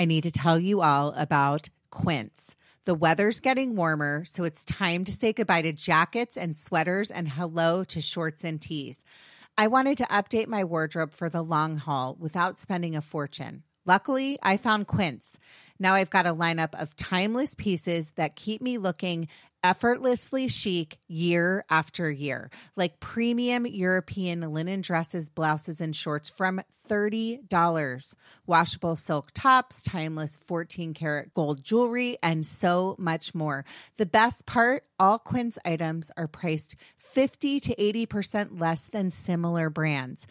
I need to tell you all about Quince. The weather's getting warmer, so it's time to say goodbye to jackets and sweaters and hello to shorts and tees. I wanted to update my wardrobe for the long haul without spending a fortune. Luckily, I found Quince. Now I've got a lineup of timeless pieces that keep me looking effortlessly chic year after year, like premium European linen dresses, blouses, and shorts from $30, washable silk tops, timeless 14 karat gold jewelry, and so much more. The best part all Quince items are priced 50 to 80% less than similar brands.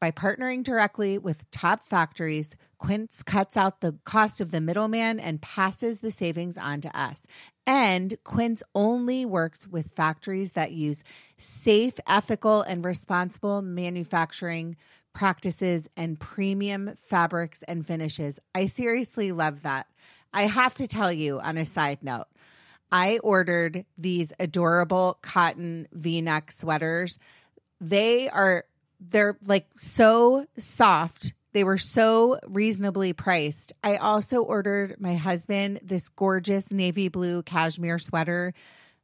By partnering directly with top factories, Quince cuts out the cost of the middleman and passes the savings on to us. And Quince only works with factories that use safe, ethical, and responsible manufacturing practices and premium fabrics and finishes. I seriously love that. I have to tell you on a side note, I ordered these adorable cotton v-neck sweaters. They are they're like so soft. They were so reasonably priced. I also ordered my husband this gorgeous navy blue cashmere sweater.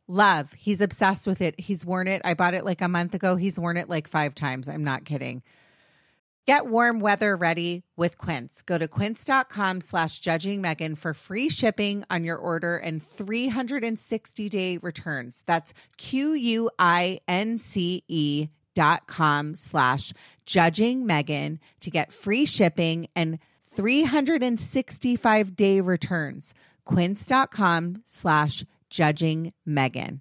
Love. He's obsessed with it. He's worn it. I bought it like a month ago. He's worn it like five times. I'm not kidding. Get warm weather ready with Quince. Go to quince.com slash judging Megan for free shipping on your order and 360 day returns. That's Q U I N C E dot com slash judging Megan to get free shipping and 365 day returns. Quince.com slash judging Megan.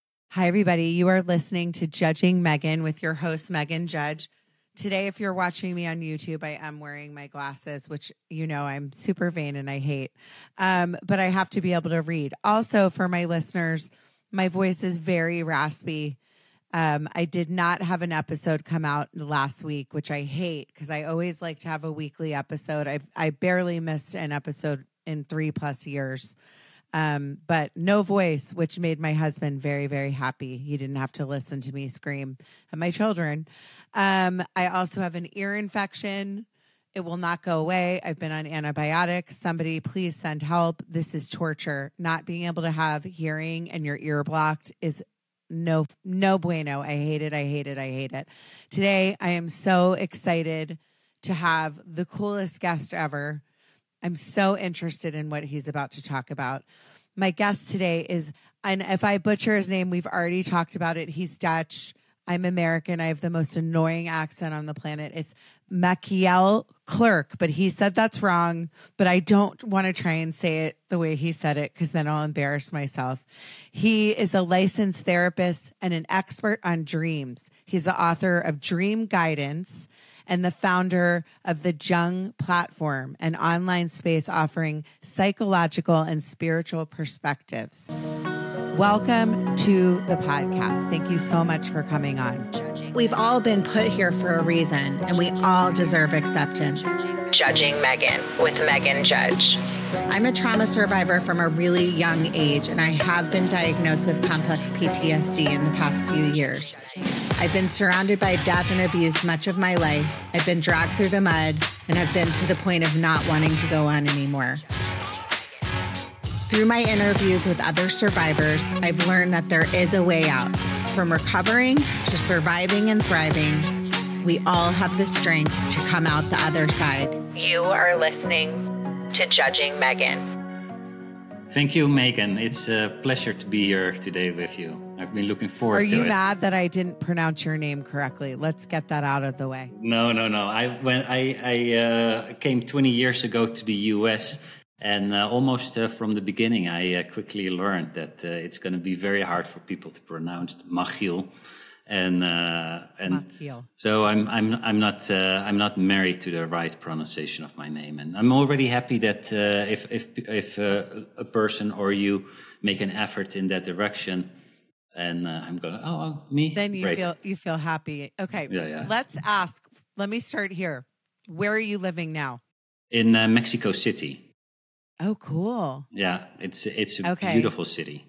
Hi, everybody. You are listening to Judging Megan with your host, Megan Judge. Today, if you're watching me on YouTube, I am wearing my glasses, which you know I'm super vain and I hate. Um, but I have to be able to read. Also, for my listeners, my voice is very raspy. Um, I did not have an episode come out last week, which I hate because I always like to have a weekly episode. I I barely missed an episode in three plus years. Um, but no voice, which made my husband very, very happy. He didn't have to listen to me scream at my children. Um, I also have an ear infection. It will not go away. I've been on antibiotics. Somebody please send help. This is torture. Not being able to have hearing and your ear blocked is no no bueno. I hate it. I hate it. I hate it. Today I am so excited to have the coolest guest ever. I'm so interested in what he's about to talk about. My guest today is, and if I butcher his name, we've already talked about it. He's Dutch. I'm American. I have the most annoying accent on the planet. It's Machiel Klerk, but he said that's wrong. But I don't want to try and say it the way he said it because then I'll embarrass myself. He is a licensed therapist and an expert on dreams. He's the author of Dream Guidance and the founder of the Jung platform, an online space offering psychological and spiritual perspectives. Welcome to the podcast. Thank you so much for coming on. We've all been put here for a reason, and we all deserve acceptance. Judging Megan with Megan Judge. I'm a trauma survivor from a really young age, and I have been diagnosed with complex PTSD in the past few years. I've been surrounded by death and abuse much of my life. I've been dragged through the mud and have been to the point of not wanting to go on anymore. Through my interviews with other survivors, I've learned that there is a way out. From recovering to surviving and thriving, we all have the strength to come out the other side. You are listening to Judging Megan. Thank you, Megan. It's a pleasure to be here today with you. I've been looking forward Are to you it. mad that I didn't pronounce your name correctly? Let's get that out of the way. No, no, no. I when I I uh, came 20 years ago to the U.S. and uh, almost uh, from the beginning, I uh, quickly learned that uh, it's going to be very hard for people to pronounce Machiel. And uh, and so I'm I'm I'm not uh, I'm not married to the right pronunciation of my name, and I'm already happy that uh, if if if uh, a person or you make an effort in that direction, and uh, I'm gonna oh, oh me Then you Great. feel you feel happy. Okay. Yeah, yeah. Let's ask. Let me start here. Where are you living now? in uh, Mexico City. Oh, cool. Yeah, it's it's a Okay. beautiful city.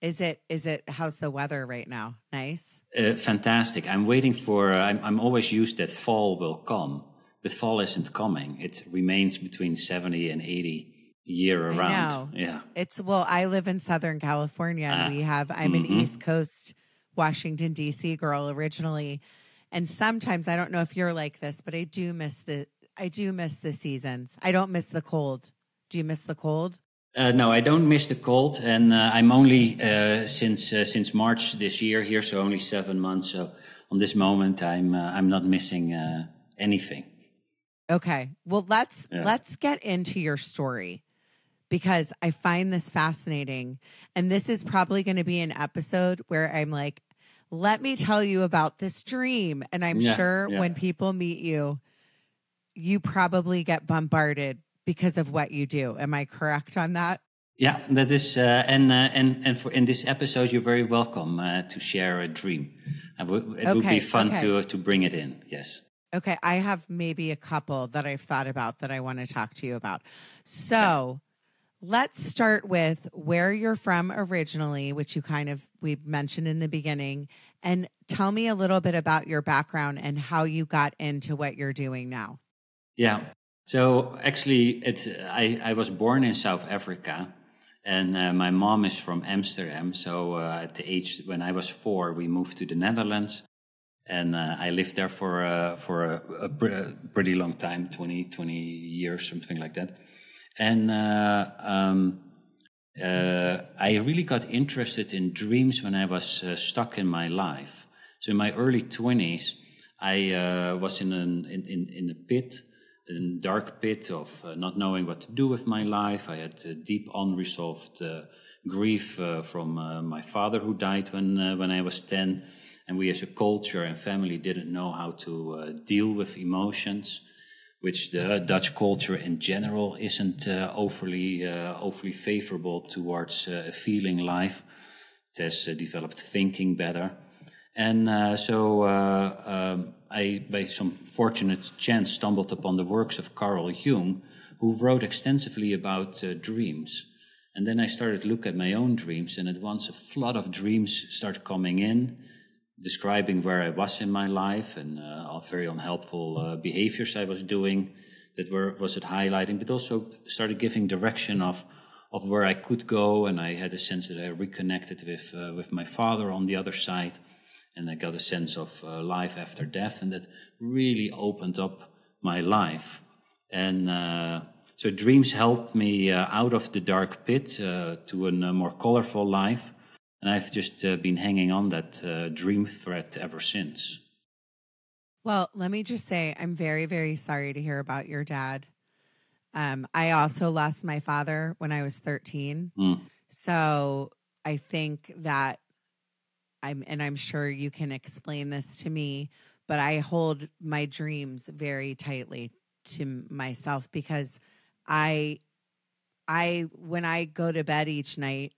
Is it is it how's the weather right now? Nice. Uh, fantastic. I'm waiting for. Uh, I'm, I'm always used that fall will come, but fall isn't coming. It remains between 70 and 80 year around. Yeah. It's well, I live in Southern California and Ah, we have I'm an mhm. East Coast Washington DC girl originally. And sometimes I don't know if you're like this, but I do miss the I do miss the seasons. I don't miss the cold. Do you miss the cold? Uh, no, I don't miss the cold, and uh, I'm only uh, since uh, since March this year here, so only seven months. So on this moment, I'm uh, I'm not missing uh, anything. Okay. Well, let's Yeah. let's get into your story because I find this fascinating and this is probably going to be an episode where I'm like let me tell you about this dream and I'm Yeah, sure yeah. when people meet you you probably get bombarded because of what you do. Am I correct on that? Yeah, that is, uh, and uh, and and for in this episode, you're very welcome uh, to share a dream. Uh, It would be fun okay. to to bring it in. Yes. Okay, I have maybe a couple that I've thought about that I want to talk to you about. So, let's start with where you're from originally, which you kind of we mentioned in the beginning, and tell me a little bit about your background and how you got into what you're doing now. Yeah. So actually, it I I was born in South Africa, and uh, my mom is from Amsterdam. So uh, at the age when I was four, we moved to the Netherlands, and uh, I lived there for uh, for a, a, pr- a pretty long time 20, 20 years, something like that. And uh, um, uh, I really got interested in dreams when I was stuck in my life. So in my early twenties, I was in an in, in, in a pit, a dark pit of uh, not knowing what to do with my life. I had uh, deep unresolved uh, grief uh, from uh, my father who died when when I was ten, and we as a culture and family didn't know how to deal with emotions which the Dutch culture in general isn't overly overly favorable towards a feeling life. It has developed thinking better, and so um, I, by some fortunate chance, stumbled upon the works of Carl Jung, who wrote extensively about uh, dreams. And then I started to look at my own dreams, and at once a flood of dreams started coming in describing where I was in my life and uh, very unhelpful uh, behaviors I was doing that were was it highlighting, but also started giving direction of of where I could go, and I had a sense that I reconnected with uh, with my father on the other side, and I got a sense of uh, life after death, and that really opened up my life, and. Uh, so dreams helped me uh, out of the dark pit uh, to a uh, more colorful life, and I've just uh, been hanging on that uh, dream thread ever since. Well, let me just say, I'm very, very sorry to hear about your dad. Um, I also lost my father when I was 13. Mm. So I think that I'm, and I'm sure you can explain this to me, but I hold my dreams very tightly to myself because I, I, when I go to bed each night,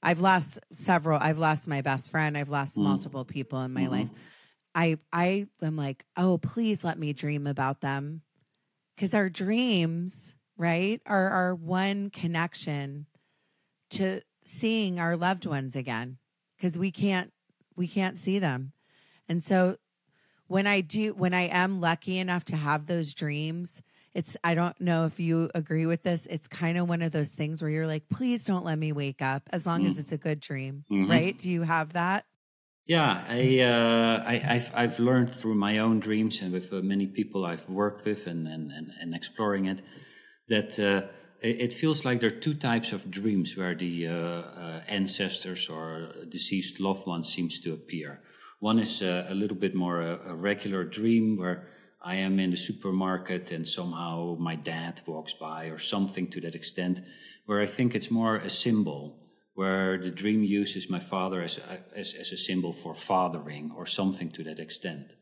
I've lost several, I've lost my best friend, I've lost Mm. multiple people in my Mhm. life. I, I am like, oh, please let me dream about them because our dreams, right, are our one connection to seeing our loved ones again because we can't we can't see them and so when i do when i am lucky enough to have those dreams it's i don't know if you agree with this it's kind of one of those things where you're like please don't let me wake up as long as Mm. it's a good dream Mhm. right do you have that Yeah, I, uh, I, I've, I've learned through my own dreams and with uh, many people I've worked with and, and, and, and exploring it that uh, it, feels like there are two types of dreams where the uh, uh, ancestors or deceased loved ones seems to appear. One is uh, a little bit more a, a regular dream where I am in the supermarket and somehow my dad walks by or something to that extent, where I think it's more a symbol where the dream uses my father as a, as, as a symbol for fathering or something to that extent.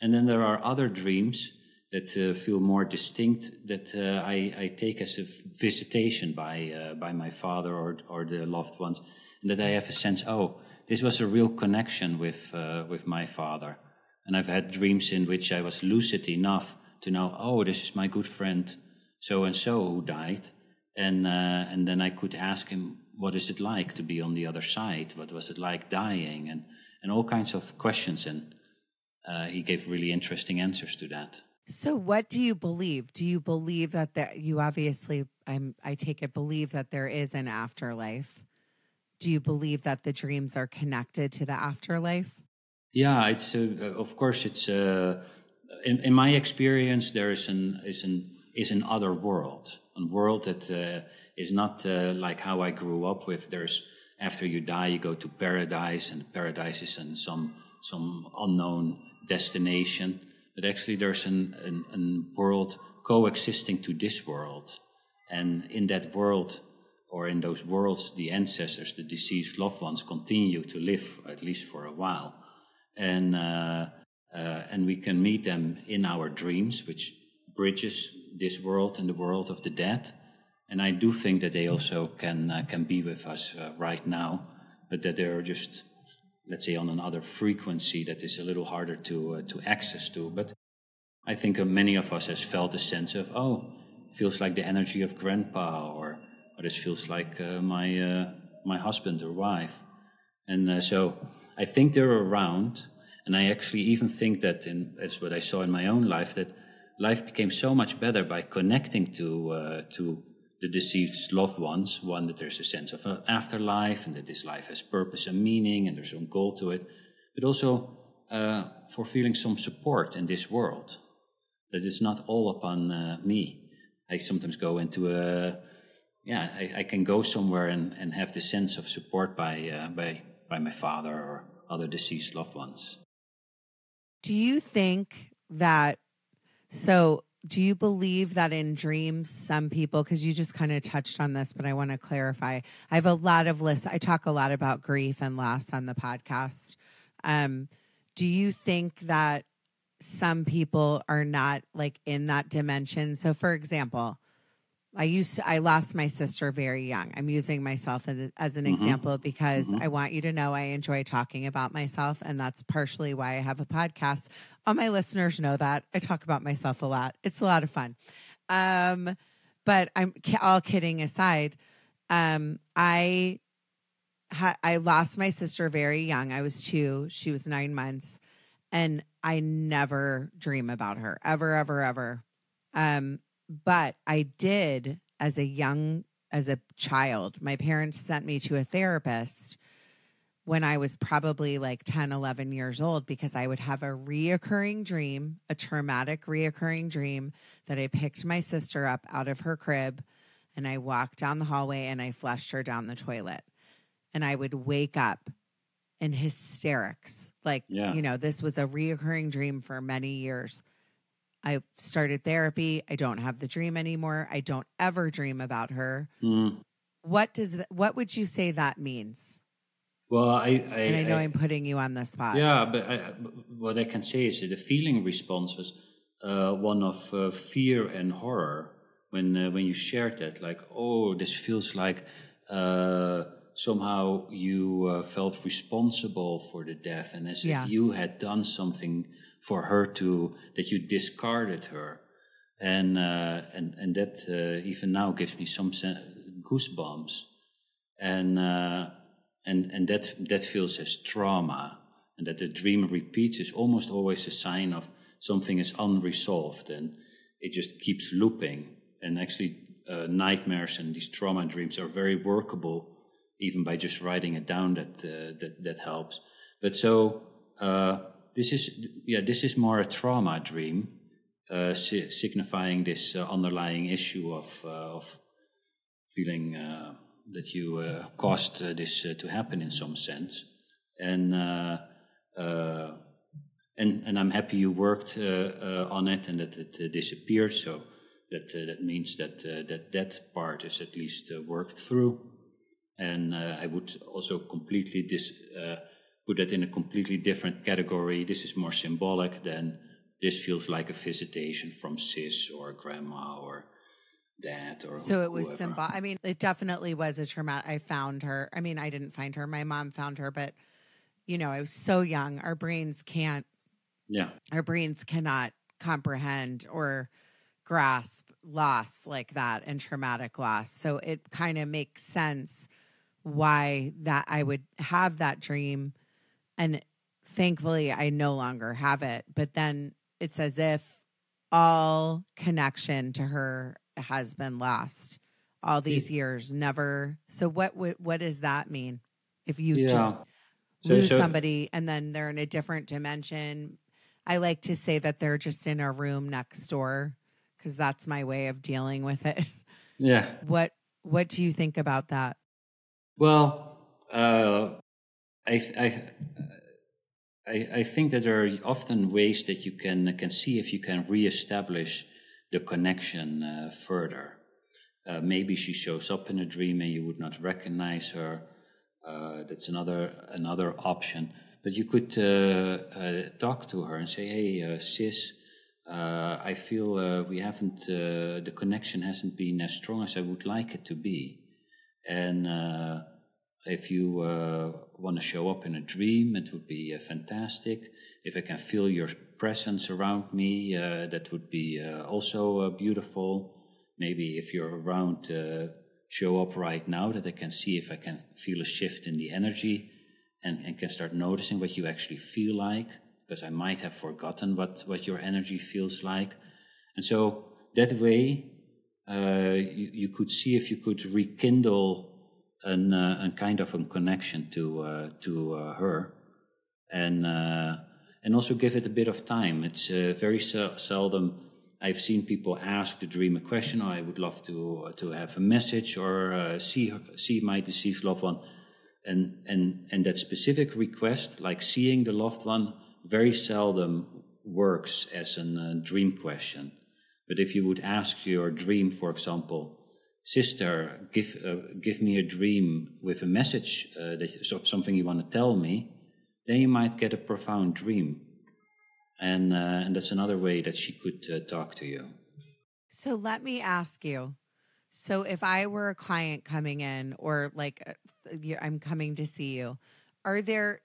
And then there are other dreams that uh, feel more distinct that uh, I, I, take as a visitation by, uh, by my father or, or the loved ones, and that I have a sense, oh, this was a real connection with, uh, with my father. And I've had dreams in which I was lucid enough to know, oh, this is my good friend so and so who died. And, uh, and then I could ask him, what is it like to be on the other side? What was it like dying? And, and all kinds of questions. And uh, he gave really interesting answers to that. So, what do you believe? Do you believe that that you obviously, I'm, I take it, believe that there is an afterlife? Do you believe that the dreams are connected to the afterlife? Yeah, it's of course it's in, in, my experience there is an is an is an other world, a world that uh, is not uh, like how I grew up with. There's after you die you go to paradise, and paradise is in some some unknown destination but actually there's an, an, an world coexisting to this world. And in that world, or in those worlds, the ancestors, the deceased loved ones, continue to live at least for a while, and uh, uh, and we can meet them in our dreams, which bridges this world and the world of the dead. And I do think that they also can uh, can be with us uh, right now, but that they're just let's say on another frequency that is a little harder to uh, to access to. But i think uh, many of us has felt a sense of oh feels like the energy of grandpa or, or this feels like uh, my uh, my husband or wife. And uh, so i think they're around. And i actually even think that in as what i saw in my own life that life became so much better by connecting to uh, to the deceased loved ones, one that there's a sense of an afterlife and that this life has purpose and meaning and there's some goal to it, but also uh, for feeling some support in this world. That it's not all upon uh, me. I sometimes go into a, yeah, I, I, can go somewhere and, and have the sense of support by, uh, by, by my father or other deceased loved ones. Do you think that, so do you believe that in dreams some people because you just kind of touched on this but i want to clarify. I have a lot of lists i talk a lot about grief and loss on the podcast. Um, do you think that some people are not like in that dimension? So for example I used to, I lost my sister very young. I'm using myself as, an mm-hmm. example because mm-hmm. I want you to know I enjoy talking about myself. And that's partially why I have a podcast. All my listeners know that I talk about myself a lot. It's a lot of fun. Um, but I'm all kidding aside. Um, I ha- I lost my sister very young. I was two. She was nine months, and I never dream about her ever, ever, ever. Um, but I did as a young as a child. My parents sent me to a therapist when I was probably like 10, 11 years old because I would have a reoccurring dream, a traumatic reoccurring dream that I picked my sister up out of her crib and I walked down the hallway and I flushed her down the toilet. And I would wake up in hysterics. Like, yeah. you know, this was a reoccurring dream for many years. I started therapy. I don't have the dream anymore. I don't ever dream about her. Mm. What does that, what would you say that means? Well, I, I and I know I, am putting you on the spot. Yeah, but I, what I can say is that the feeling response was uh, one of uh, fear and horror when uh, when you shared that. Like, oh, this feels like uh, somehow you uh, felt responsible for the death, and as yeah. if you had done something for her to that you discarded her, and uh, and and that uh, even now gives me some goosebumps, and uh, and and that that feels as trauma, and that the dream repeats is almost always a sign of something is unresolved, and it just keeps looping. And actually, uh, nightmares and these trauma dreams are very workable, even by just writing it down. That uh, that that helps. But so uh, this is yeah this is more a trauma dream, uh, si- signifying this uh, underlying issue of uh, of feeling uh, that you caused this to happen in some sense, and and and I'm happy you worked on it and that it disappeared. So that that means that that that part is at least worked through. And uh, I would also completely dis, uh, put that in a completely different category. This is more symbolic than this feels like a visitation from sis or grandma or dad or so it was symbolic. I mean, it definitely was a traumatic. I found her. I mean, I didn't find her. My mom found her, but you know, I was so young. Our brains can't. Yeah. Our brains cannot comprehend or grasp loss like that and traumatic loss. So it kind of makes sense why that I would have that dream and thankfully I no longer have it. But then it's as if all connection to her has been lost all these years never so what what, what does that mean if you Yeah. just So- lose so- somebody and then they're in a different dimension i like to say that they're just in a room next door because that's my way of dealing with it Yeah. what what do you think about that Well, uh, I, I, I, think that there are often ways that you can can see if you can reestablish the connection uh, further. Uh, maybe she shows up in a dream and you would not recognize her. Uh, that's another another option. But you could uh, uh, talk to her and say, "Hey, sis, I feel we haven't the connection hasn't been as strong as I would like it to be." And uh, if you uh, want to show up in a dream, it would be uh, fantastic. If I can feel your presence around me, uh, that would be uh, also beautiful. Maybe if you're around, show up right now, that I can see if I can feel a shift in the energy and, and can start noticing what you actually feel like, because I might have forgotten what, what your energy feels like. And so that way, uh, you, you could see if you could rekindle an, uh, a kind of a connection to uh, to uh, her, and uh, and also give it a bit of time. It's very sel- seldom I've seen people ask the dream a question. Oh, I would love to to have a message or see her, see my deceased loved one, and and and that specific request, like seeing the loved one, very seldom works as a dream question. But if you would ask your dream, for example, sister, give uh, give me a dream with a message uh, that so something you want to tell me, then you might get a profound dream, and uh, and that's another way that she could uh, talk to you. So let me ask you. So if I were a client coming in or like uh, I'm coming to see you, are there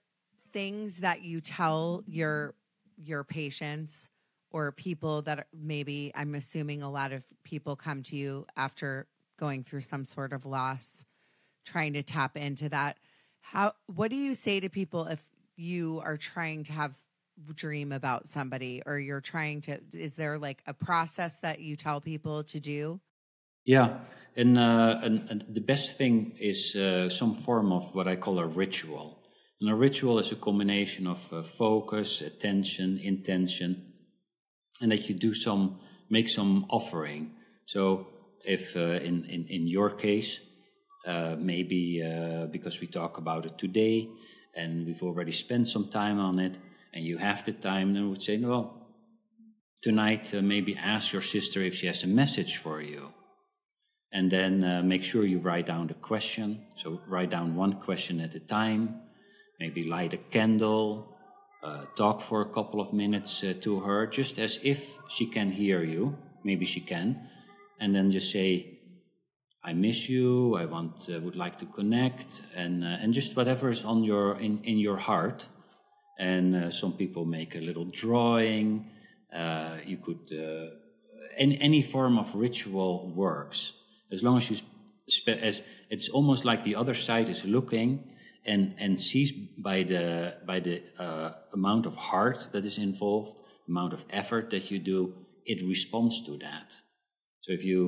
things that you tell your your patients or people that maybe I'm assuming a lot of people come to you after going through some sort of loss trying to tap into that. How what do you say to people if you are trying to have dream about somebody or you're trying to is there like a process that you tell people to do Yeah, and, uh, and, and the best thing is uh, some form of what I call a ritual. And a ritual is a combination of uh, focus, attention, intention, and that you do some make some offering. So, if uh, in, in in your case, uh, maybe uh, because we talk about it today, and we've already spent some time on it, and you have the time, then we would say, well, tonight uh, maybe ask your sister if she has a message for you and then uh, make sure you write down the question. So write down one question at a time. Maybe light a candle. Uh, talk for a couple of minutes uh, to her, just as if she can hear you. Maybe she can, and then just say, "I miss you. I want, uh, would like to connect," and uh, and just whatever is on your in in your heart. And uh, some people make a little drawing. Uh, you could any any form of ritual works as long as you spe- as it's almost like the other side is looking and and sees by the by the uh, amount of heart that is involved amount of effort that you do it responds to that so if you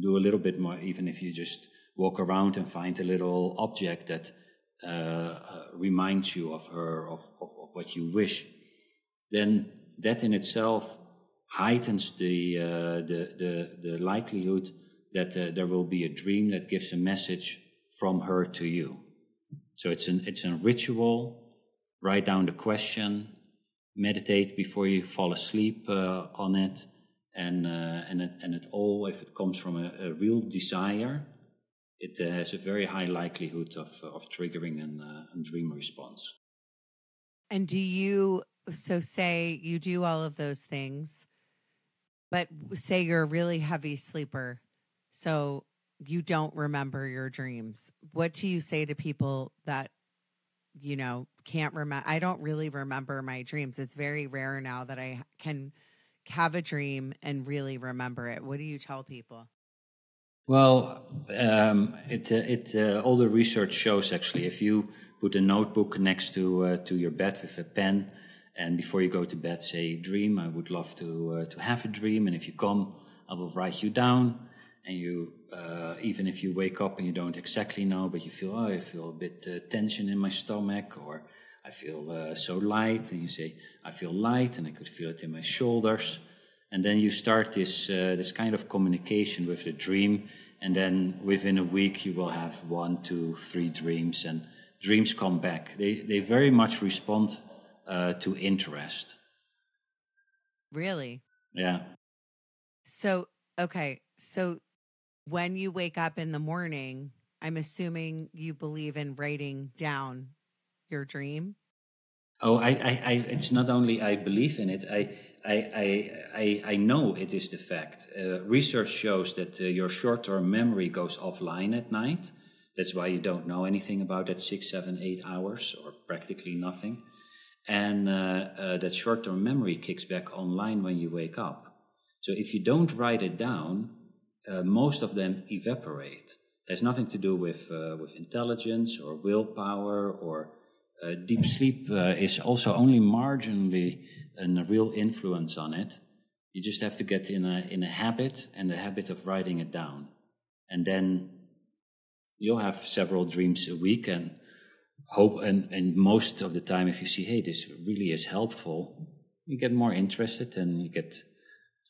do a little bit more even if you just walk around and find a little object that uh, uh, reminds you of her of, of, of what you wish then that in itself heightens the uh, the, the the likelihood that uh, there will be a dream that gives a message from her to you. So it's an it's a ritual. Write down the question, meditate before you fall asleep uh, on it, and uh, and it and it all if it comes from a, a real desire, it has a very high likelihood of, of triggering an, uh, a dream response. And do you, so say you do all of those things, but say you're a really heavy sleeper, so you don't remember your dreams. What do you say to people that, you know, can't remember? I don't really remember my dreams. It's very rare now that I can have a dream and really remember it. What do you tell people? Well, um, it, uh, it uh, all the research shows actually if you put a notebook next to uh, to your bed with a pen, and before you go to bed say dream, I would love to uh, to have a dream, and if you come, I will write you down, and you uh, even if you wake up and you don't exactly know, but you feel oh I feel a bit uh, tension in my stomach or I feel so light, and you say I feel light, and I could feel it in my shoulders. And then you start this uh, this kind of communication with the dream. And then within a week you will have one two three dreams and dreams come back. They they very much respond uh, to interest. Really? Yeah. So okay. So when you wake up in the morning i'm assuming you believe in writing down your dream Oh, I, I, I, it's not only I believe in it. I, I, I, I know it is the fact. Uh, research shows that uh, your short-term memory goes offline at night. That's why you don't know anything about that six, seven, eight hours, or practically nothing. And uh, uh that short-term memory kicks back online when you wake up. So if you don't write it down, uh, most of them evaporate. Has nothing to do with uh, with intelligence or willpower or uh, deep sleep uh, is also only marginally a real influence on it. You just have to get in a in a habit and a habit of writing it down, and then you'll have several dreams a week and hope. And and most of the time, if you see, hey, this really is helpful, you get more interested and you get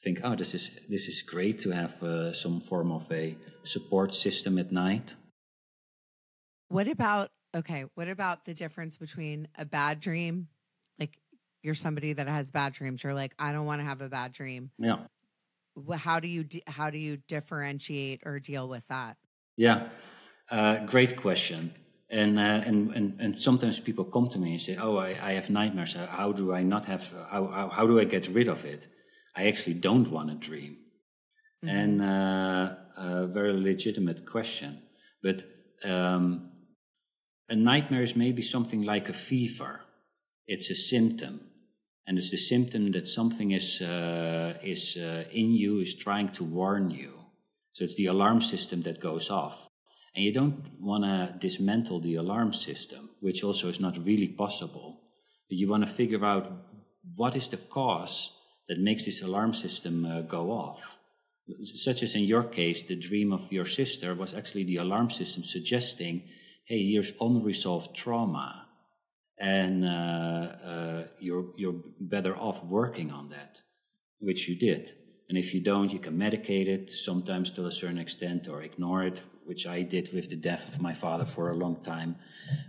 think, oh, this is this is great to have uh, some form of a support system at night. What about Okay. What about the difference between a bad dream? Like you're somebody that has bad dreams. You're like, I don't want to have a bad dream. Yeah. How do you how do you differentiate or deal with that? Yeah, uh, great question. And, uh, and and and sometimes people come to me and say, "Oh, I, I have nightmares. How do I not have? How, how, how do I get rid of it? I actually don't want to dream." Mm-hmm. And uh, a very legitimate question, but um, a nightmare is maybe something like a fever. It's a symptom. And it's the symptom that something is, uh, is uh, in you, is trying to warn you. So it's the alarm system that goes off. And you don't want to dismantle the alarm system, which also is not really possible. But you want to figure out what is the cause that makes this alarm system uh, go off. Such as in your case, the dream of your sister was actually the alarm system suggesting hey, here's unresolved trauma, and uh, uh, you're you're better off working on that, which you did. And if you don't, you can medicate it sometimes to a certain extent or ignore it, which I did with the death of my father for a long time,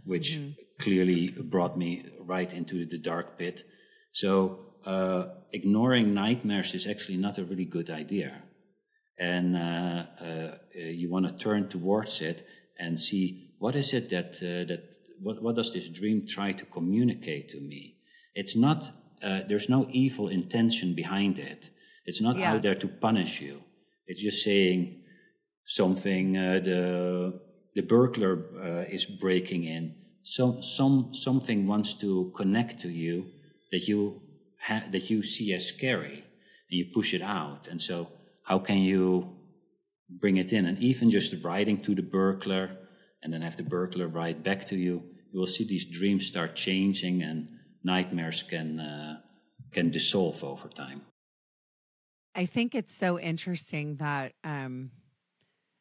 which mm-hmm. clearly brought me right into the dark pit. So uh, ignoring nightmares is actually not a really good idea. And uh, uh, you want to turn towards it and see what is it that uh, that what, what does this dream try to communicate to me? It's not uh, there's no evil intention behind it. It's not yeah. out there to punish you. It's just saying something. Uh, the the burglar uh, is breaking in. Some some something wants to connect to you that you ha- that you see as scary, and you push it out. And so, how can you bring it in? And even just writing to the burglar and then have the burglar write back to you, you will see these dreams start changing and nightmares can uh, can dissolve over time. I think it's so interesting that um,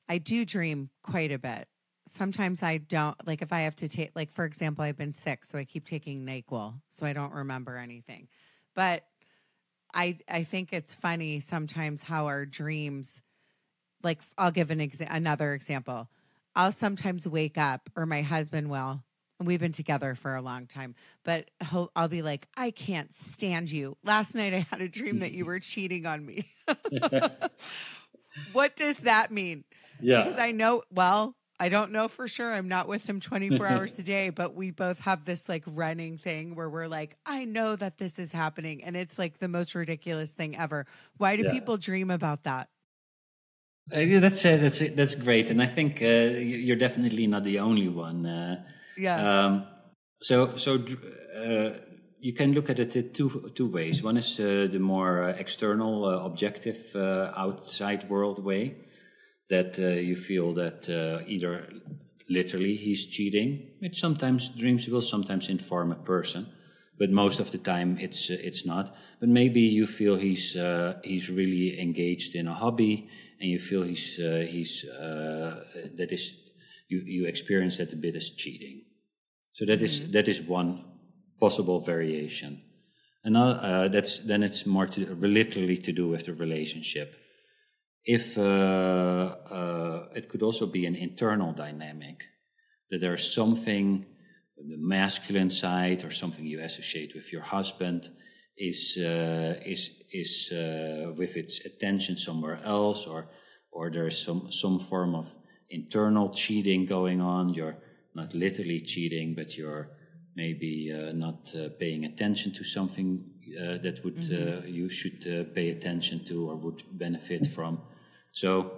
I do dream quite a bit. Sometimes I don't like if I have to take like for example I've been sick so I keep taking NyQuil so I don't remember anything. But I I think it's funny sometimes how our dreams like I'll give an exa- another example I'll sometimes wake up, or my husband will. And we've been together for a long time, but I'll be like, I can't stand you. Last night I had a dream that you were cheating on me. what does that mean? Yeah. Because I know, well, I don't know for sure. I'm not with him 24 hours a day, but we both have this like running thing where we're like, I know that this is happening. And it's like the most ridiculous thing ever. Why do Yeah. people dream about that? Uh, yeah, that's uh, that's that's great, and I think uh, you- you're definitely not the only one. Uh, Yeah. Um, so, so uh, you can look at it two two ways. One is uh, the more uh, external, uh, objective, uh, outside world way that uh, you feel that uh, either literally he's cheating, which sometimes dreams will sometimes inform a person, but most of the time it's uh, it's not. But maybe you feel he's uh, he's really engaged in a hobby, and you feel he's uh, he's uh, that is you you experience that a bit as cheating. So that is that is one possible variation. Another uh, that's then it's more to, literally to do with the relationship. If uh, uh, it could also be an internal dynamic that there's something the masculine side or something you associate with your husband is uh, is is uh, with its attention somewhere else or or there's some some form of internal cheating going on. You're not literally cheating but you're maybe uh, not uh, paying attention to something uh, that would uh, you should uh, pay attention to or would benefit from so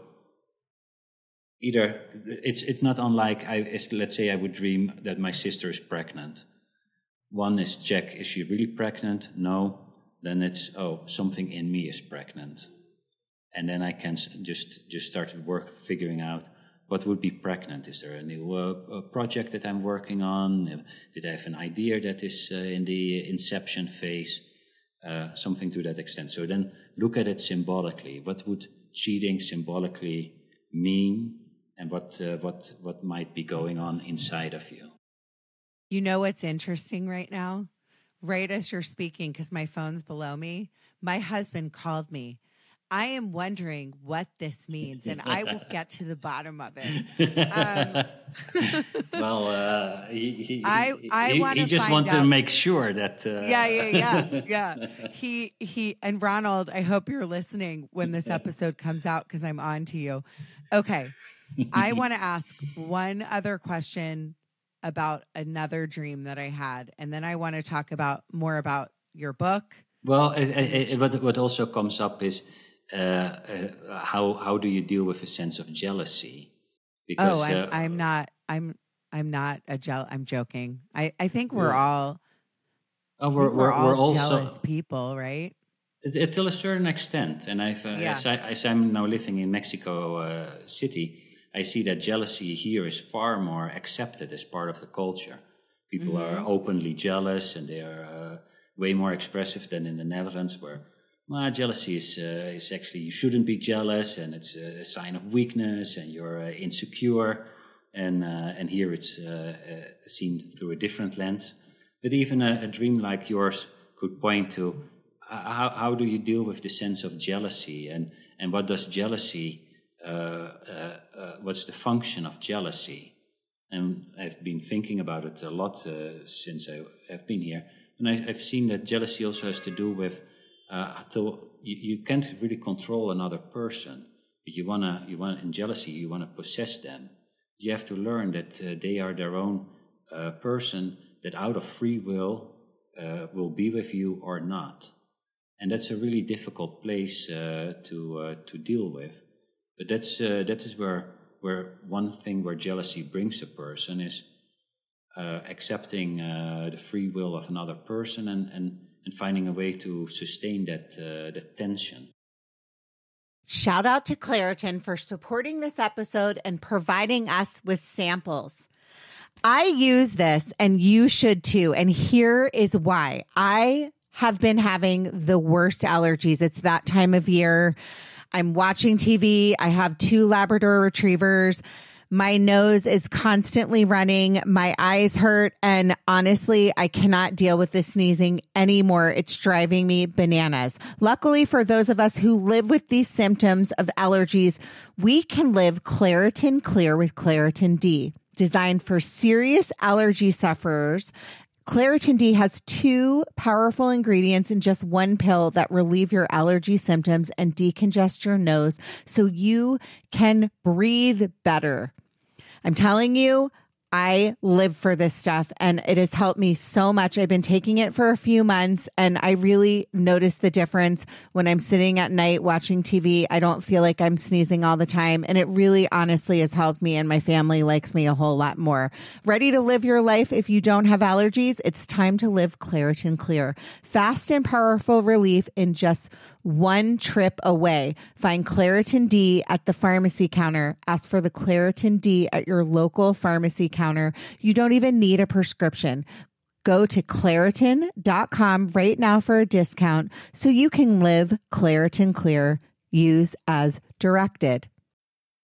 either it's it's not unlike I let's say I would dream that my sister is pregnant. One is check is she really pregnant? No. Then it's oh something in me is pregnant, and then I can just just start work figuring out what would be pregnant. Is there a new uh, project that I'm working on? Did I have an idea that is uh, in the inception phase? uh, something to that extent. So then look at it symbolically. What would cheating symbolically mean, and what uh, what what might be going on inside of you? You know what's interesting right now? Right as you're speaking, because my phone's below me, my husband called me. I am wondering what this means, and I will get to the bottom of it. Um, well, uh, he, he, I- I he- he just wanted to make sure that. Uh, yeah, yeah, yeah, yeah. He he and Ronald, I hope you're listening when this episode comes out because I'm on to you. Okay. I want to ask one other question about another dream that I had, and then I want to talk about more about your book. Well, it, it, it, what what also comes up is how how do you deal with a sense of jealousy? oh, I'm uh, I'm not I'm I'm not a gel. I'm joking. I I think we're Yeah. all oh, we're, we're, we're all we're also jealous people, right? Uh, till a certain extent. And I've, uh, Yeah. as, I, as I'm now living in Mexico uh, City, I see that jealousy here is far more accepted as part of the culture. People are openly jealous and they are uh, way more expressive than in the Netherlands, where well, jealousy is, uh, is actually you shouldn't be jealous and it's a sign of weakness and you're uh, insecure. And, uh, and here it's uh, uh, seen through a different lens. But even a, a dream like yours could point to how, how do you deal with the sense of jealousy and, and what does jealousy, what's the function of jealousy? And I've been thinking about it a lot since I have been here. And I, I've seen that jealousy also has to do with, uh, to, you, you can't really control another person, but you wanna, you want in jealousy, you wanna possess them. You have to learn that uh, they are their own uh, person that out of free will uh, will be with you or not. And that's a really difficult place uh, to uh, to deal with. But that's that is where where one thing where jealousy brings a person is accepting the free will of another person and, and and finding a way to sustain that uh, that tension. Shout out to Claritin for supporting this episode and providing us with samples. I use this and you should too. And here is why I have been having the worst allergies. It's that time of year. I'm watching TV. I have two Labrador retrievers. My nose is constantly running. My eyes hurt. And honestly, I cannot deal with the sneezing anymore. It's driving me bananas. Luckily for those of us who live with these symptoms of allergies, we can live Claritin Clear with Claritin D. Designed for serious allergy sufferers, Claritin D has two powerful ingredients in just one pill that relieve your allergy symptoms and decongest your nose so you can breathe better. I'm telling you, I live for this stuff and it has helped me so much. I've been taking it for a few months and I really notice the difference when I'm sitting at night watching TV. I don't feel like I'm sneezing all the time. And it really honestly has helped me and my family likes me a whole lot more. Ready to live your life if you don't have allergies? It's time to live Claritin Clear. Fast and powerful relief in just one trip away. Find Claritin D at the pharmacy counter. Ask for the Claritin D at your local pharmacy counter. You don't even need a prescription. Go to Claritin.com right now for a discount so you can live Claritin Clear. Use as directed.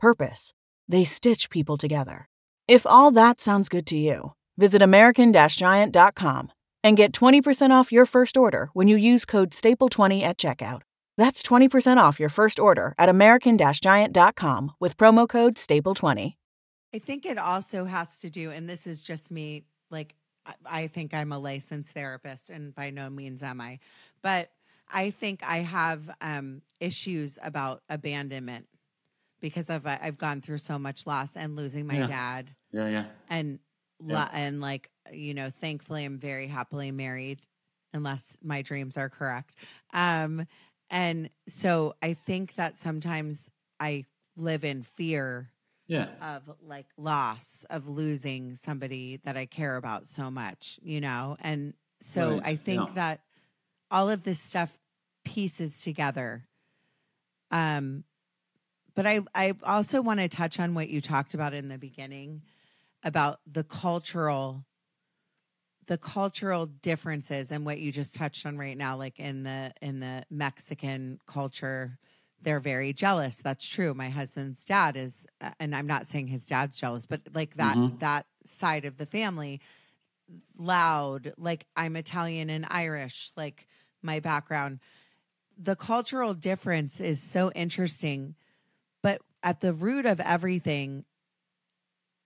purpose. They stitch people together. If all that sounds good to you, visit American Giant.com and get 20% off your first order when you use code STAPLE20 at checkout. That's 20% off your first order at American Giant.com with promo code STAPLE20. I think it also has to do, and this is just me, like, I think I'm a licensed therapist, and by no means am I, but I think I have um, issues about abandonment because I've I've gone through so much loss and losing my Yeah. dad Yeah, yeah. and Yeah. and like you know thankfully I'm very happily married unless my dreams are correct. Um and so I think that sometimes I live in fear Yeah. of like loss of losing somebody that I care about so much, you know? And so Right, I think yeah. that all of this stuff pieces together. Um but I I also want to touch on what you talked about in the beginning about the cultural the cultural differences and what you just touched on right now like in the in the Mexican culture they're very jealous. That's true. My husband's dad is uh, and I'm not saying his dad's jealous but like that Mhm. that side of the family loud like I'm Italian and Irish like my background. The cultural difference is so interesting but at the root of everything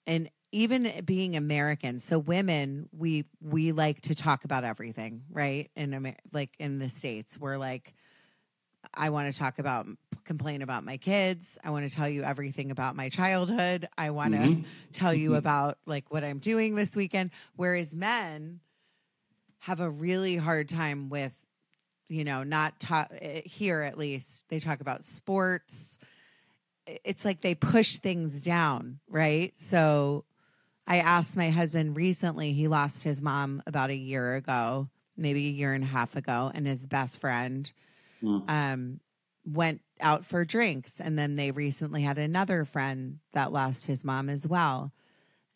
and even being american so women we we like to talk about everything right? In Amer- like in the states we're like i want to talk about complain about my kids. I want to tell you everything about my childhood. I want to Mhm. tell you about like what i'm doing this weekend. Whereas men have a really hard time with you know not talk here at least they talk about sports it's like they push things down, right? So I asked my husband recently, he lost his mom about a year ago, maybe a year and a half ago, and his best friend Mm. um, went out for drinks. And then they recently had another friend that lost his mom as well.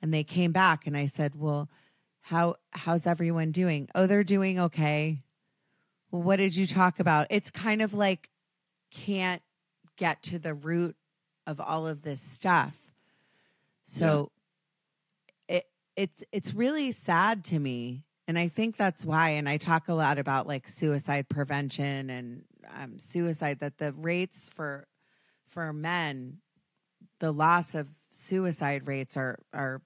And they came back and I said, Well, how how's everyone doing? Oh, they're doing okay. Well, what did you talk about? It's kind of like can't get to the root of all of this stuff. So it it's it's really sad to me. And I think that's why and I talk a lot about like suicide prevention and um, suicide that the rates for for men the loss of suicide rates are are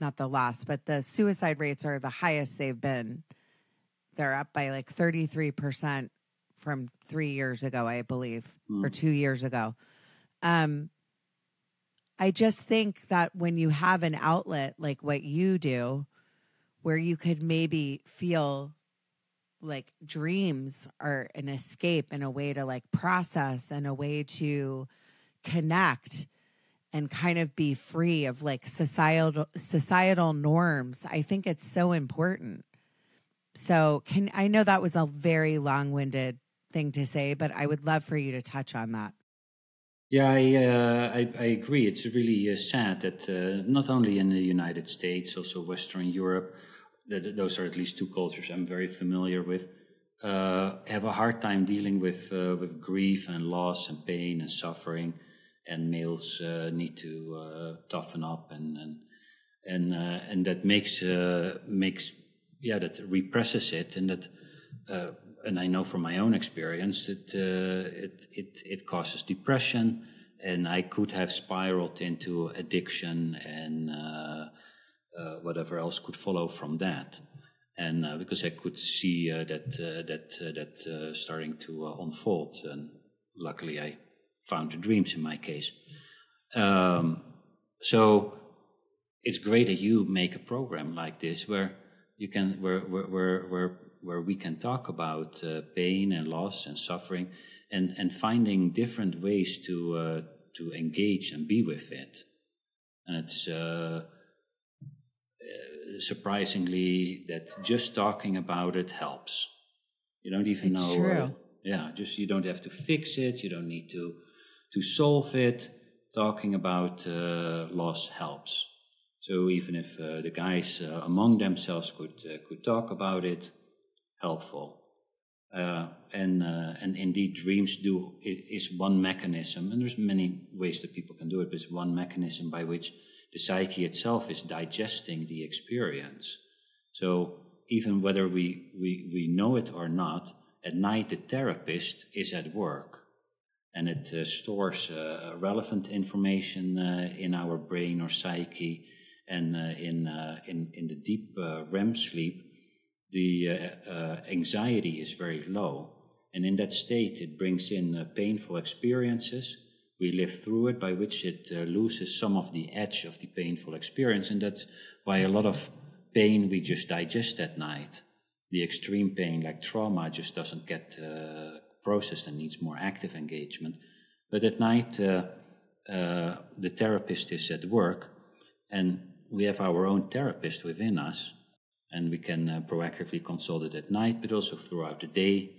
not the loss, but the suicide rates are the highest they've been. They're up by like 33% from 3 years ago, I believe, or 2 years ago. Um I just think that when you have an outlet like what you do where you could maybe feel like dreams are an escape and a way to like process and a way to connect and kind of be free of like societal societal norms. I think it's so important. So, can I know that was a very long-winded thing to say, but I would love for you to touch on that. Yeah, I, uh, I, I, agree. It's really uh, sad that uh, not only in the United States, also Western Europe, that those are at least two cultures I'm very familiar with, uh, have a hard time dealing with uh, with grief and loss and pain and suffering, and males uh, need to toughen up and and and and that makes makes yeah that represses it and that and I know from my own experience that uh, it, it, it causes depression, and I could have spiraled into addiction and uh, uh, whatever else could follow from that. And uh, because I could see uh, that that that starting to unfold, and luckily I found the dreams in my case. Um, so it's great that you make a program like this where you can where where where, where where we can talk about uh, pain and loss and suffering and, and finding different ways to, uh, to engage and be with it. And it's uh, uh surprisingly that just talking about it helps. You don't even it's know. True. yeah, just you don't have to fix it. You don't need to to solve it. Talking about uh, loss helps. So even if uh, the guys uh, among themselves could uh, could talk about it, helpful. Uh, and uh, and indeed, dreams do is one mechanism, and there's many ways that people can do it. But it's one mechanism by which the psyche itself is digesting the experience. So even whether we we we know it or not, at night the therapist is at work, and it uh, stores uh, relevant information uh, in our brain or psyche, and uh, in in in the deep REM sleep the uh, uh, anxiety is very low. And in that state, it brings in uh, painful experiences. We live through it, by which it uh, loses some of the edge of the painful experience. And that's why a lot of pain we just digest at night. The extreme pain, like trauma, just doesn't get uh, processed and needs more active engagement. But at night, uh, the therapist is at work, and we have our own therapist within us and we can uh, proactively consult it at night, but also throughout the day.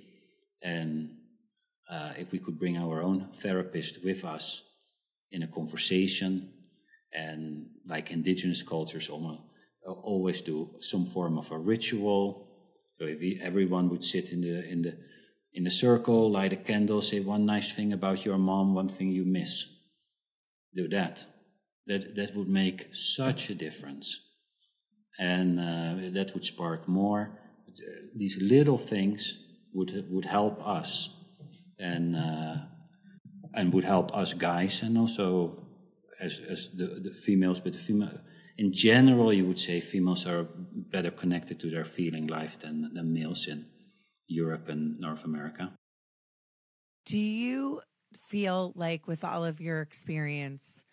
And uh, if we could bring our own therapist with us in a conversation, and like indigenous cultures almost, always do some form of a ritual. So if we, everyone would sit in the in the in the circle, light a candle, say one nice thing about your mom, one thing you miss. Do that. That that would make such a difference and uh, that would spark more. These little things would would help us, and uh, and would help us guys, and also as as the, the females. But the female, in general, you would say females are better connected to their feeling life than than males in Europe and North America. Do you feel like, with all of your experience,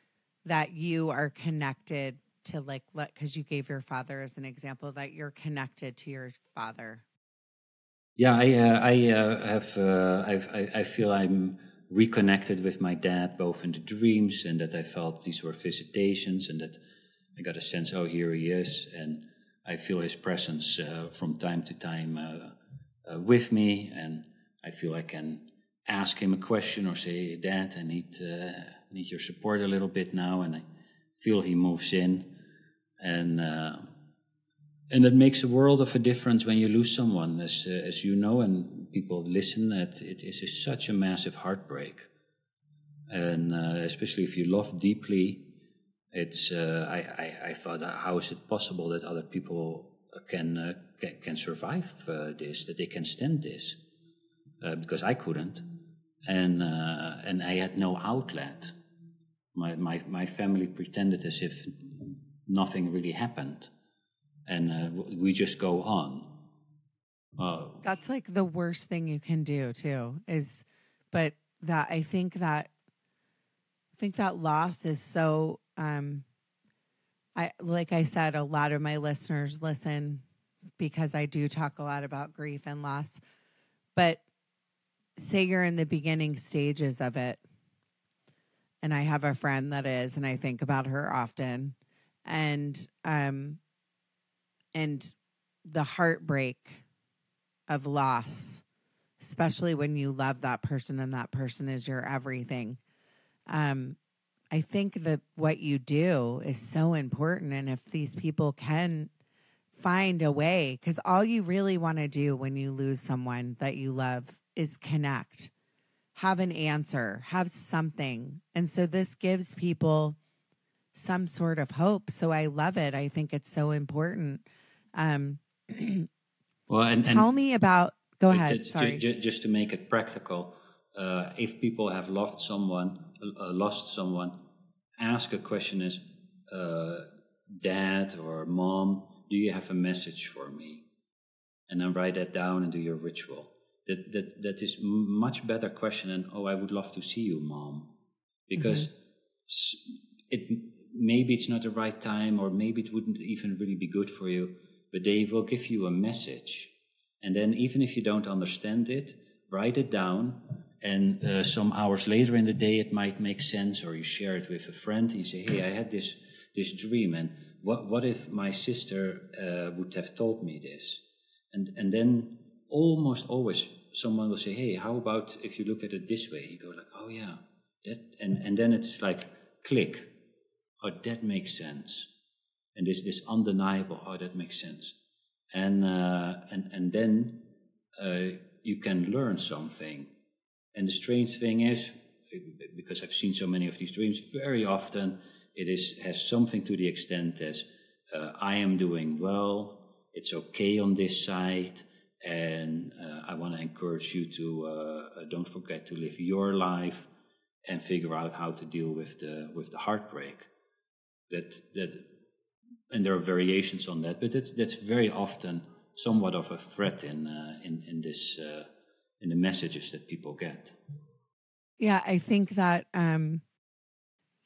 that you are connected to like let because you gave your father as an example that you're connected to your father. Yeah i uh, i uh, have uh, I, I feel i'm reconnected with my dad both in the dreams and that i felt these were visitations and that i got a sense oh here he is. And i feel his presence uh, from time to time uh, uh, with me. And i feel i can ask him a question or say dad i need need your support a little bit now. And i feel he moves in, and uh, and it makes a world of a difference when you lose someone, as uh, as you know, and people listen. It it is such a massive heartbreak, and uh, especially if you love deeply, it's. Uh, I, I I thought, how is it possible that other people can uh, can, can, survive uh, this, that they can stand this, because I couldn't, and and I had no outlet my, my, my family pretended as if nothing really happened and uh, we just go on uh, that's like the worst thing you can do too is but that i think that i think that loss is so um i like i said a lot of my listeners listen because i do talk a lot about grief and loss but say you're in the beginning stages of it and I have a friend that is, and I think about her often. And um and the heartbreak of loss, especially when you love that person and that person is your everything. Um I think that what you do is so important and if these people can find a way cuz all you really want to do when you lose someone that you love is connect have an answer, have something. And so this gives people some sort of hope. So I love it. I think it's so important. Um, well, and, tell and me about. Go ahead. Just, Sorry. Just to make it practical, uh, if people have loved someone, uh, lost someone, ask a question: Is uh, Dad or Mom? Do you have a message for me? And then write that down and do your ritual that that that is much better question than oh I would love to see you mom because mm-hmm. it maybe it's not the right time or maybe it wouldn't even really be good for you but they will give you a message and then even if you don't understand it write it down and uh, some hours later in the day it might make sense or you share it with a friend and you say hey I had this this dream and what what if my sister uh, would have told me this and and then almost always someone will say, "Hey, how about if you look at it this way?" You go like, "Oh yeah, that," and and then it's like click. Oh, that makes sense, and this this undeniable. Oh, that makes sense, and uh, and and then uh, you can learn something. And the strange thing is, because I've seen so many of these dreams, very often it is has something to the extent as uh, I am doing well. It's okay on this side and uh, I want to encourage you to uh, uh, don't forget to live your life and figure out how to deal with the with the heartbreak. That that, and there are variations on that, but that's that's very often somewhat of a threat in uh, in in this uh, in the messages that people get. Yeah, I think that um,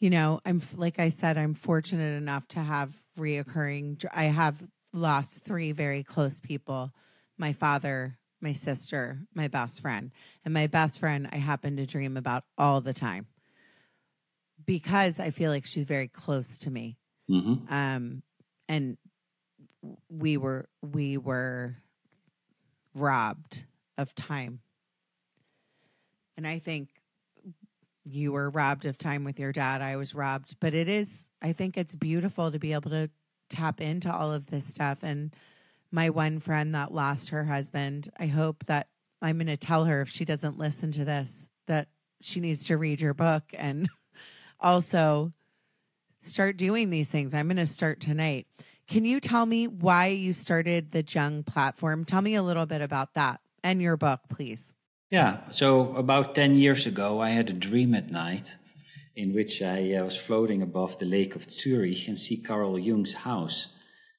you know, I'm like I said, I'm fortunate enough to have reoccurring. I have lost three very close people my father, my sister, my best friend. And my best friend, I happen to dream about all the time because I feel like she's very close to me. Mm-hmm. Um, and we were we were robbed of time. And I think you were robbed of time with your dad. I was robbed, but it is I think it's beautiful to be able to tap into all of this stuff and my one friend that lost her husband. I hope that I'm going to tell her if she doesn't listen to this that she needs to read your book and also start doing these things. I'm going to start tonight. Can you tell me why you started the Jung platform? Tell me a little bit about that and your book, please. Yeah. So, about 10 years ago, I had a dream at night in which I uh, was floating above the lake of Zurich and see Carl Jung's house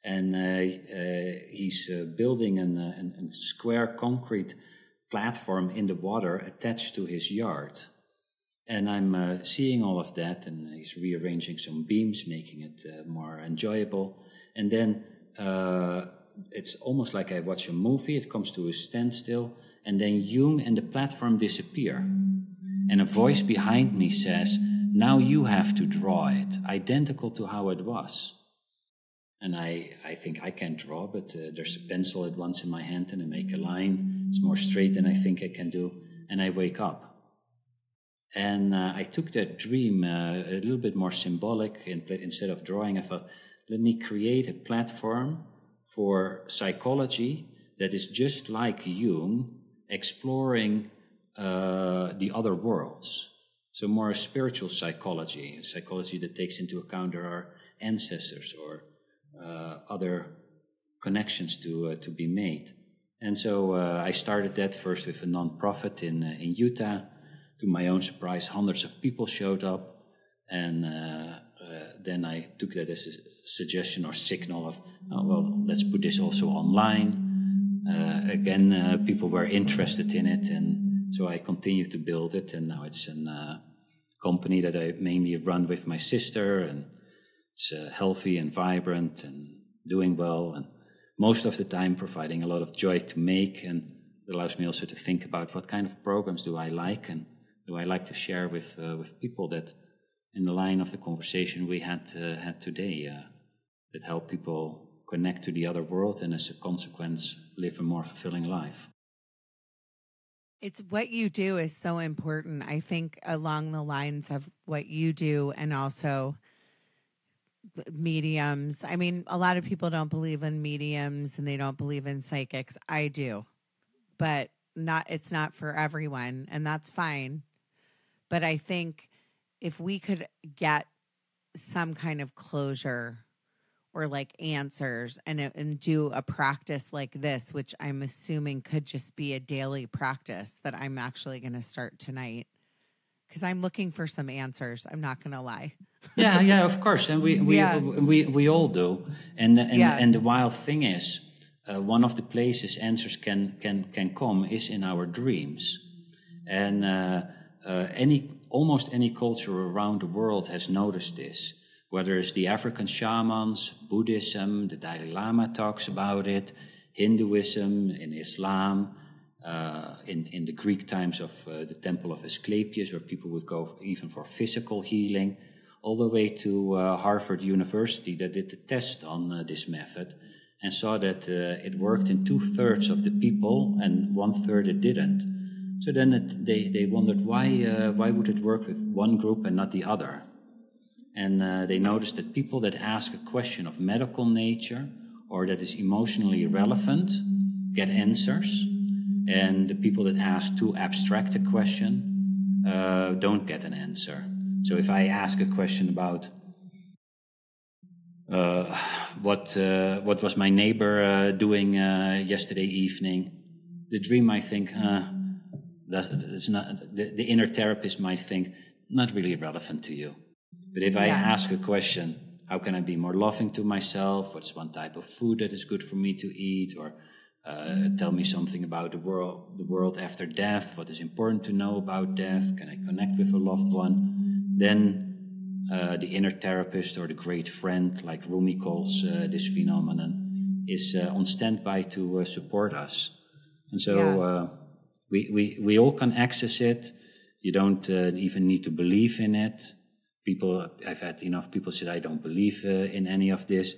and uh, uh, he's uh, building an, an, a square concrete platform in the water attached to his yard. And I'm uh, seeing all of that, and he's rearranging some beams, making it uh, more enjoyable. And then uh, it's almost like I watch a movie, it comes to a standstill, and then Jung and the platform disappear. And a voice behind me says, Now you have to draw it, identical to how it was. And I, I think I can draw, but uh, there's a pencil at once in my hand and I make a line. It's more straight than I think I can do. And I wake up. And uh, I took that dream uh, a little bit more symbolic. instead of drawing, I thought, let me create a platform for psychology that is just like Jung, exploring uh, the other worlds. So, more spiritual psychology, psychology that takes into account our ancestors or uh, other connections to uh, to be made. And so uh, I started that first with a nonprofit in in Utah. To my own surprise, hundreds of people showed up, and then I took that as a suggestion or signal of, oh, well, let's put this also online. Uh, again, uh, people were interested in it, and so I continued to build it. And now it's a uh, company that I mainly run with my sister, and it's uh, healthy and vibrant and doing well, and most of the time providing a lot of joy to make. And it allows me also to think about what kind of programs do I like and do I like to share with uh, with people that in the line of the conversation we had uh, had today uh, that help people connect to the other world and as a consequence live a more fulfilling life. It's what you do is so important. I think along the lines of what you do and also mediums. I mean, a lot of people don't believe in mediums and they don't believe in psychics. I do. But not it's not for everyone and that's fine. But I think if we could get some kind of closure or like answers and and do a practice like this which i'm assuming could just be a daily practice that i'm actually going to start tonight because i'm looking for some answers i'm not going to lie yeah yeah of course and we we yeah. we, we all do and and, yeah. and the wild thing is uh, one of the places answers can can can come is in our dreams and uh, uh, any almost any culture around the world has noticed this whether it's the African shamans, Buddhism, the Dalai Lama talks about it, Hinduism, in Islam, uh, in, in the Greek times of uh, the Temple of Asclepius, where people would go even for physical healing, all the way to uh, Harvard University that did the test on uh, this method and saw that uh, it worked in two thirds of the people and one third it didn't. So then it, they, they wondered why, uh, why would it work with one group and not the other? And uh, they noticed that people that ask a question of medical nature or that is emotionally relevant get answers. And the people that ask too abstract a question uh, don't get an answer. So if I ask a question about uh, what uh, what was my neighbor uh, doing uh, yesterday evening, the dream I think that's, not the, the inner therapist might think not really relevant to you but if I ask a question, how can I be more loving to myself? What's one type of food that is good for me to eat? Or uh, tell me something about the world, the world after death. What is important to know about death? Can I connect with a loved one? Then uh, the inner therapist or the great friend, like Rumi calls uh, this phenomenon, is uh, on standby to uh, support us. And so yeah. Uh, we, we, we all can access it. You don't even need to believe in it. People i've had enough people said i don't believe uh, in any of this.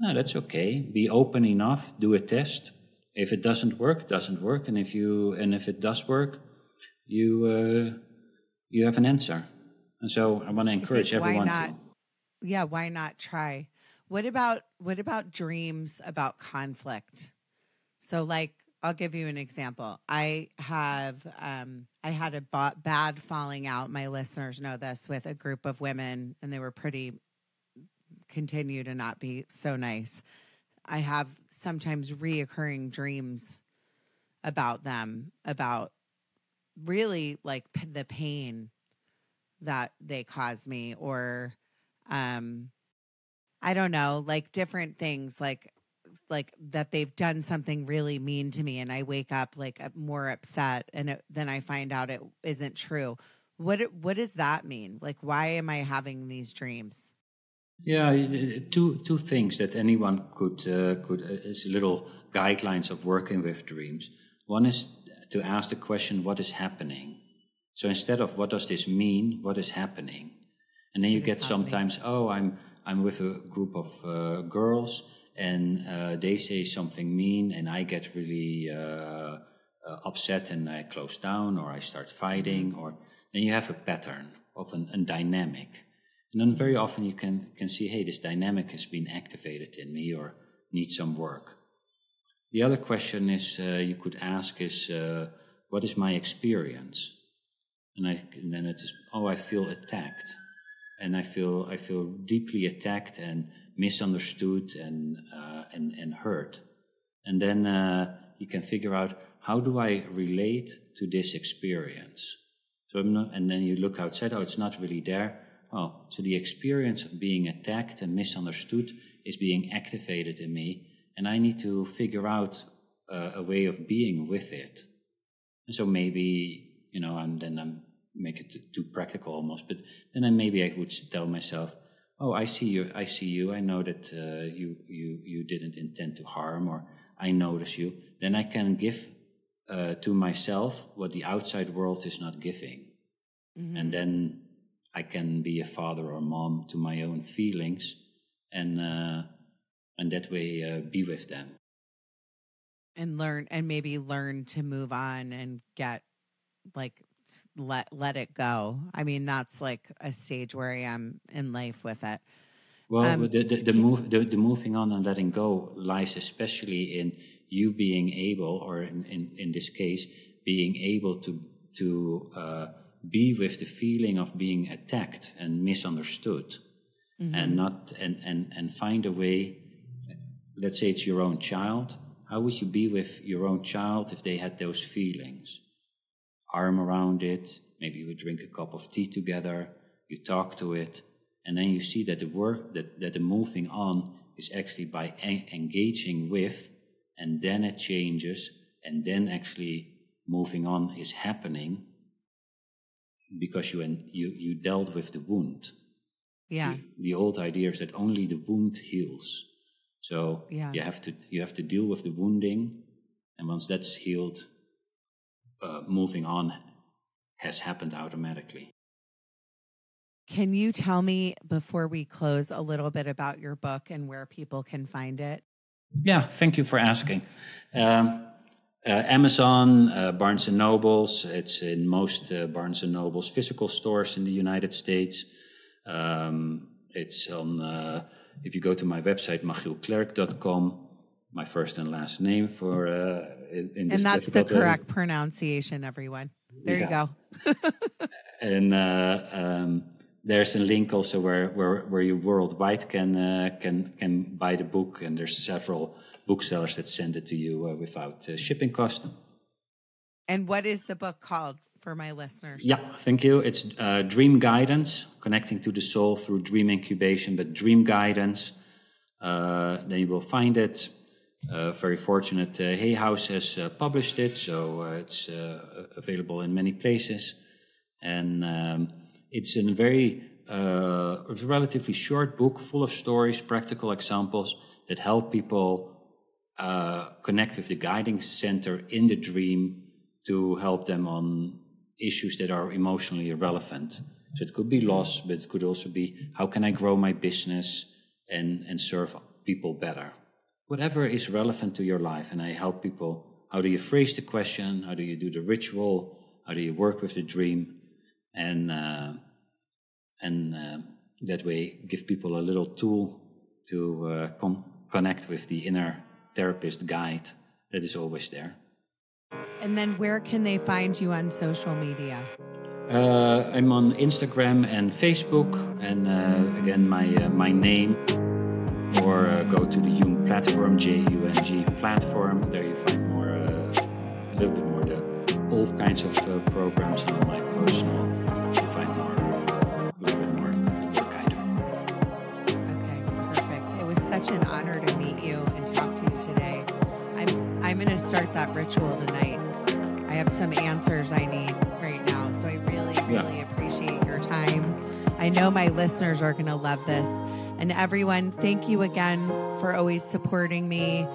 No that's okay. Be open enough. Do a test. If it doesn't work doesn't work. And if you and if it does work you uh, you have an answer. And so i want to encourage everyone not, to yeah why not try? What about what about dreams about conflict? So like I'll give you an example. I have um, I had a b- bad falling out. My listeners know this with a group of women, and they were pretty continue to not be so nice. I have sometimes reoccurring dreams about them, about really like p- the pain that they cause me, or um, I don't know, like different things. Like like that they've done something really mean to me and I wake up like more upset and it, then I find out it isn't true. What what does that mean? Like why am I having these dreams? Yeah, two two things that anyone could uh, could uh, is little guidelines of working with dreams. One is to ask the question, "What is happening?" So instead of "What does this mean?" What is happening? And then you get sometimes, "Oh, I'm I'm with a group of uh, girls." And uh, they say something mean, and I get really uh, uh, upset and I close down or I start fighting, mm-hmm. or then you have a pattern of an, a dynamic. And then very often you can, can see, hey, this dynamic has been activated in me or needs some work. The other question is uh, you could ask is, uh, what is my experience? And, I, and then it is, oh, I feel attacked, and I feel I feel deeply attacked and misunderstood and uh, and and hurt, and then uh, you can figure out how do I relate to this experience. So not, and then you look outside. Oh, it's not really there. Oh, so the experience of being attacked and misunderstood is being activated in me, and I need to figure out uh, a way of being with it. And so maybe you know, and then I'm make it too practical almost, but then I, maybe I would tell myself, oh, I see you. I see you. I know that uh, you you you didn't intend to harm, or I notice you. Then I can give uh, to myself what the outside world is not giving, mm-hmm. and then I can be a father or mom to my own feelings, and uh, and that way uh, be with them and learn and maybe learn to move on and get like let let it go. I mean, that's like a stage where I am in life with it. Well, um, the, the, the, move, the, the moving on and letting go lies especially in you being able, or in, in, in this case, being able to to uh, be with the feeling of being attacked and misunderstood, mm-hmm. and not and, and and find a way. Let's say it's your own child. How would you be with your own child if they had those feelings? Arm around it. Maybe you drink a cup of tea together. You talk to it, and then you see that the work that that the moving on is actually by en- engaging with, and then it changes, and then actually moving on is happening because you you you dealt with the wound. Yeah. The, the, old idea is that only the wound heals. So yeah. you have to you have to deal with the wounding, and once that's healed, uh, moving on has happened automatically. Can you tell me before we close a little bit about your book and where people can find it? Yeah, thank you for asking. Um, uh, Amazon, uh, Barnes and Nobles. It's in most uh, Barnes and Nobles physical stores in the United States. Um, it's on. Uh, if you go to my website machielklerk.com, my first and last name for uh, in, in and that's the correct pronunciation. Everyone, there yeah. you go. and uh, um, there's a link also where where, where you worldwide can can can buy the book, and there's several booksellers that send it to you uh, without uh, shipping cost. And what is the book called for my listeners? Yeah, thank you. It's uh, Dream Guidance, connecting to the soul through dream incubation, but dream guidance. Uh, then you will find it. Uh, very fortunate, uh, Hay House has published it, so it's available in many places. And um, it's a very uh, it's a relatively short book full of stories, practical examples that help people uh, connect with the guiding center in the dream to help them on issues that are emotionally relevant. So it could be loss, but it could also be how can I grow my business and, and serve people better? Whatever is relevant to your life. And I help people how do you phrase the question? How do you do the ritual? How do you work with the dream? And, uh, and uh, that way give people a little tool to uh, con- connect with the inner therapist guide that is always there. And then where can they find you on social media? Uh, I'm on Instagram and Facebook, and uh, again, my uh, my name. Or uh, go to the Jung platform, J U N G platform. There you find more, uh, a little bit more the all kinds of uh, programs and my personal. You find more, a little bit more work I do. Okay, perfect. It was such an honor to meet you and talk to you today. I'm I'm going to start that ritual tonight. I have some answers I need right now, so I really really yeah. appreciate your time. I know my listeners are going to love this. And everyone, thank you again for always supporting me.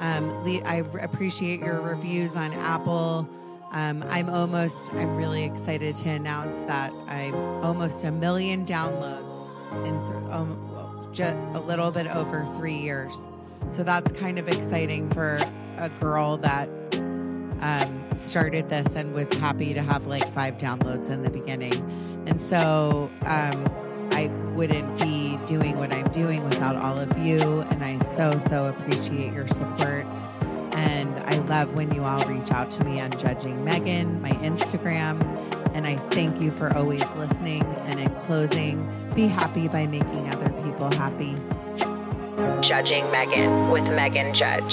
Um, I appreciate your reviews on Apple. Um, I'm almost, I'm really excited to announce that I'm almost a million downloads in th- um, just a little bit over three years. So that's kind of exciting for a girl that um, started this and was happy to have like five downloads in the beginning. And so um, wouldn't be doing what I'm doing without all of you. And I so, so appreciate your support. And I love when you all reach out to me on Judging Megan, my Instagram. And I thank you for always listening. And in closing, be happy by making other people happy. Judging Megan with Megan Judge.